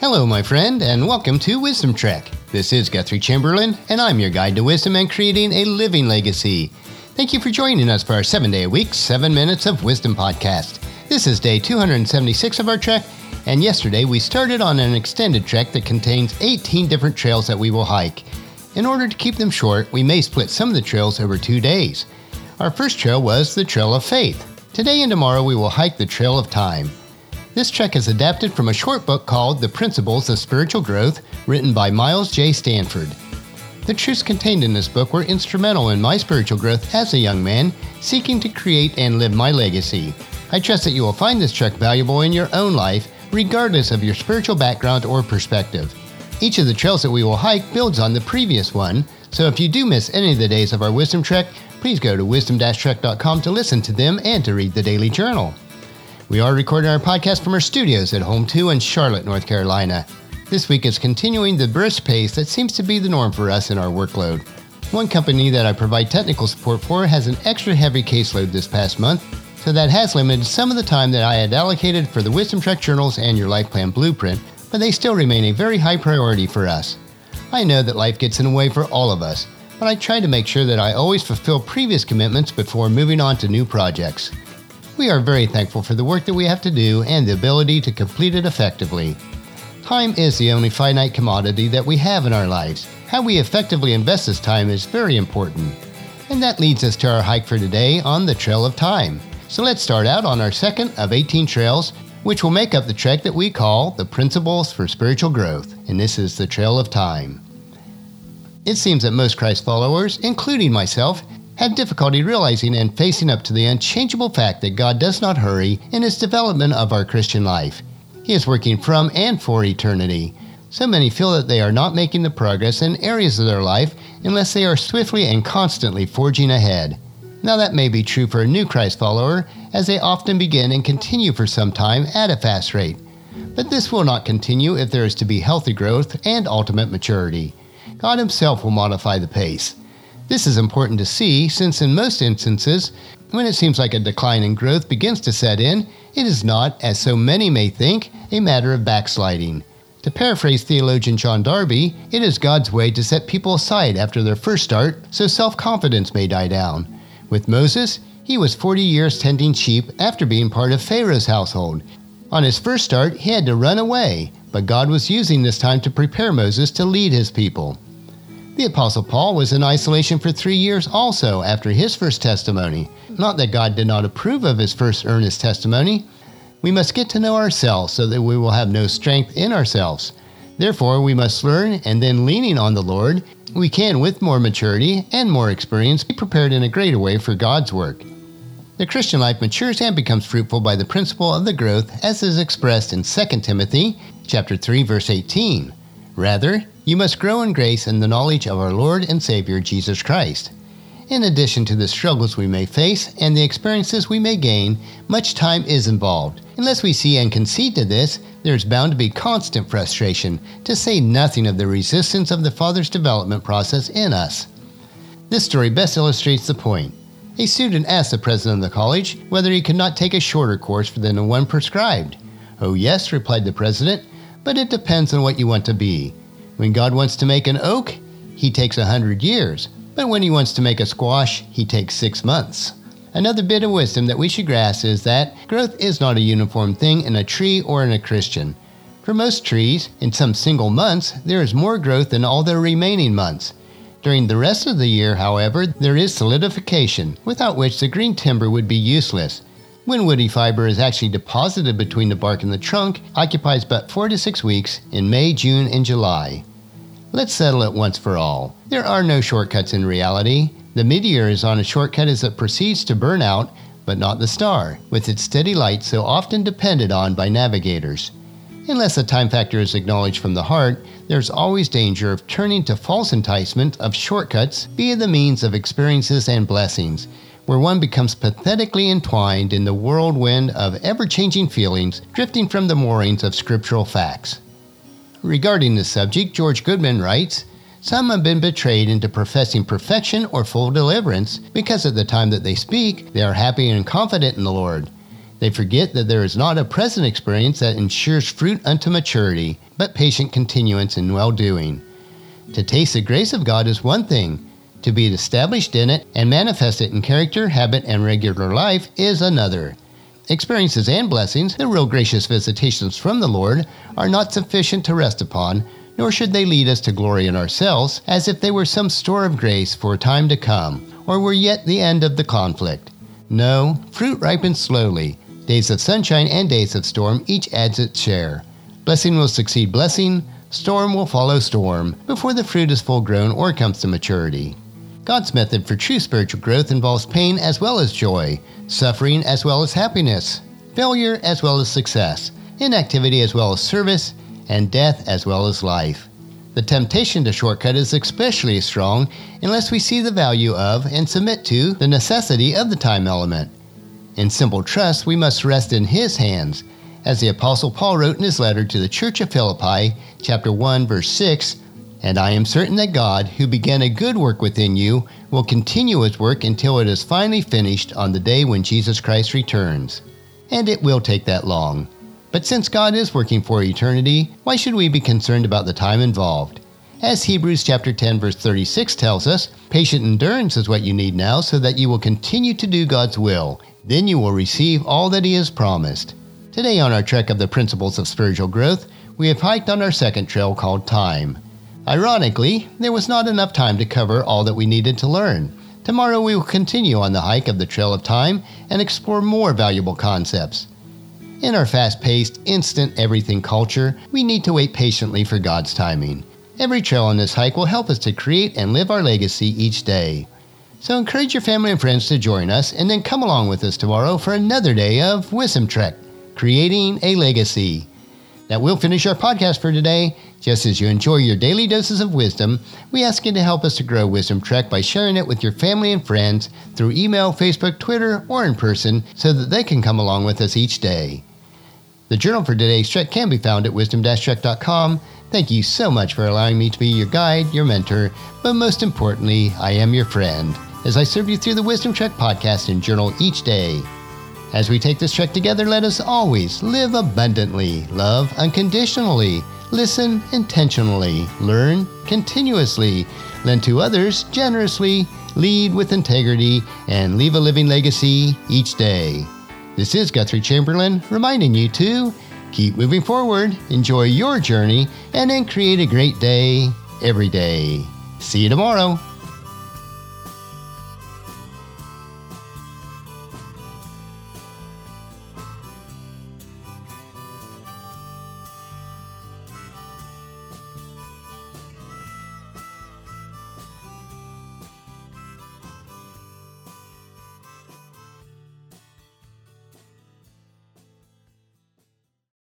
Hello, my friend, and welcome to Wisdom Trek. This is Guthrie Chamberlain, and I'm your guide to wisdom and creating a living legacy. Thank you for joining us for our seven day a week, seven minutes of wisdom podcast. This is day 276 of our trek, and yesterday we started on an extended trek that contains 18 different trails that we will hike. In order to keep them short, we may split some of the trails over two days. Our first trail was the Trail of Faith. Today and tomorrow we will hike the Trail of Time. This trek is adapted from a short book called The Principles of Spiritual Growth, written by Miles J. Stanford. The truths contained in this book were instrumental in my spiritual growth as a young man, seeking to create and live my legacy. I trust that you will find this trek valuable in your own life, regardless of your spiritual background or perspective. Each of the trails that we will hike builds on the previous one, so if you do miss any of the days of our Wisdom Trek, please go to wisdom-trek.com to listen to them and to read the daily journal. We are recording our podcast from our studios at Home 2 in Charlotte, North Carolina. This week is continuing the brisk pace that seems to be the norm for us in our workload. One company that I provide technical support for has an extra heavy caseload this past month, so that has limited some of the time that I had allocated for the Wisdom Trek journals and your Life Plan Blueprint, but they still remain a very high priority for us. I know that life gets in the way for all of us, but I try to make sure that I always fulfill previous commitments before moving on to new projects. We are very thankful for the work that we have to do and the ability to complete it effectively. Time is the only finite commodity that we have in our lives. How we effectively invest this time is very important. And that leads us to our hike for today on the Trail of Time. So let's start out on our second of 18 trails, which will make up the trek that we call the Principles for Spiritual Growth. And this is the Trail of Time. It seems that most Christ followers, including myself, have difficulty realizing and facing up to the unchangeable fact that God does not hurry in his development of our Christian life. He is working from and for eternity. So many feel that they are not making the progress in areas of their life unless they are swiftly and constantly forging ahead. Now, that may be true for a new Christ follower, as they often begin and continue for some time at a fast rate. But this will not continue if there is to be healthy growth and ultimate maturity. God Himself will modify the pace. This is important to see since, in most instances, when it seems like a decline in growth begins to set in, it is not, as so many may think, a matter of backsliding. To paraphrase theologian John Darby, it is God's way to set people aside after their first start so self confidence may die down. With Moses, he was 40 years tending sheep after being part of Pharaoh's household. On his first start, he had to run away, but God was using this time to prepare Moses to lead his people. The Apostle Paul was in isolation for three years also after his first testimony. Not that God did not approve of his first earnest testimony. We must get to know ourselves so that we will have no strength in ourselves. Therefore, we must learn, and then leaning on the Lord, we can, with more maturity and more experience, be prepared in a greater way for God's work. The Christian life matures and becomes fruitful by the principle of the growth as is expressed in 2 Timothy chapter 3 verse 18. Rather, you must grow in grace and the knowledge of our Lord and Savior Jesus Christ. In addition to the struggles we may face and the experiences we may gain, much time is involved. Unless we see and concede to this, there is bound to be constant frustration, to say nothing of the resistance of the Father's development process in us. This story best illustrates the point. A student asked the president of the college whether he could not take a shorter course than the one prescribed. Oh, yes, replied the president, but it depends on what you want to be. When God wants to make an oak, he takes a hundred years, but when he wants to make a squash, he takes six months. Another bit of wisdom that we should grasp is that growth is not a uniform thing in a tree or in a Christian. For most trees, in some single months, there is more growth than all their remaining months. During the rest of the year, however, there is solidification, without which the green timber would be useless. When woody fiber is actually deposited between the bark and the trunk, occupies but 4 to 6 weeks in May, June, and July. Let's settle it once for all. There are no shortcuts in reality. The meteor is on a shortcut as it proceeds to burn out, but not the star, with its steady light so often depended on by navigators. Unless a time factor is acknowledged from the heart, there's always danger of turning to false enticement of shortcuts via the means of experiences and blessings, where one becomes pathetically entwined in the whirlwind of ever changing feelings drifting from the moorings of scriptural facts. Regarding this subject, George Goodman writes Some have been betrayed into professing perfection or full deliverance because at the time that they speak, they are happy and confident in the Lord. They forget that there is not a present experience that ensures fruit unto maturity, but patient continuance in well doing. To taste the grace of God is one thing, to be established in it and manifest it in character, habit, and regular life is another. Experiences and blessings, the real gracious visitations from the Lord, are not sufficient to rest upon, nor should they lead us to glory in ourselves as if they were some store of grace for a time to come, or were yet the end of the conflict. No, fruit ripens slowly. Days of sunshine and days of storm each adds its share. Blessing will succeed blessing, storm will follow storm, before the fruit is full grown or comes to maturity. God's method for true spiritual growth involves pain as well as joy, suffering as well as happiness, failure as well as success, inactivity as well as service, and death as well as life. The temptation to shortcut is especially strong unless we see the value of and submit to the necessity of the time element. In simple trust, we must rest in His hands, as the Apostle Paul wrote in his letter to the Church of Philippi, chapter 1, verse 6 and I am certain that God, who began a good work within you, will continue his work until it is finally finished on the day when Jesus Christ returns. And it will take that long. But since God is working for eternity, why should we be concerned about the time involved? As Hebrews chapter 10 verse 36 tells us, patient endurance is what you need now so that you will continue to do God's will. Then you will receive all that he has promised. Today on our trek of the principles of spiritual growth, we have hiked on our second trail called time. Ironically, there was not enough time to cover all that we needed to learn. Tomorrow we will continue on the hike of the Trail of Time and explore more valuable concepts. In our fast paced, instant everything culture, we need to wait patiently for God's timing. Every trail on this hike will help us to create and live our legacy each day. So encourage your family and friends to join us and then come along with us tomorrow for another day of Wisdom Trek, creating a legacy. That will finish our podcast for today. Just as you enjoy your daily doses of wisdom, we ask you to help us to grow Wisdom Trek by sharing it with your family and friends through email, Facebook, Twitter, or in person so that they can come along with us each day. The journal for today's trek can be found at wisdom-trek.com. Thank you so much for allowing me to be your guide, your mentor, but most importantly, I am your friend as I serve you through the Wisdom Trek podcast and journal each day. As we take this trek together, let us always live abundantly, love unconditionally, listen intentionally, learn continuously, lend to others generously, lead with integrity, and leave a living legacy each day. This is Guthrie Chamberlain reminding you to keep moving forward, enjoy your journey, and then create a great day every day. See you tomorrow.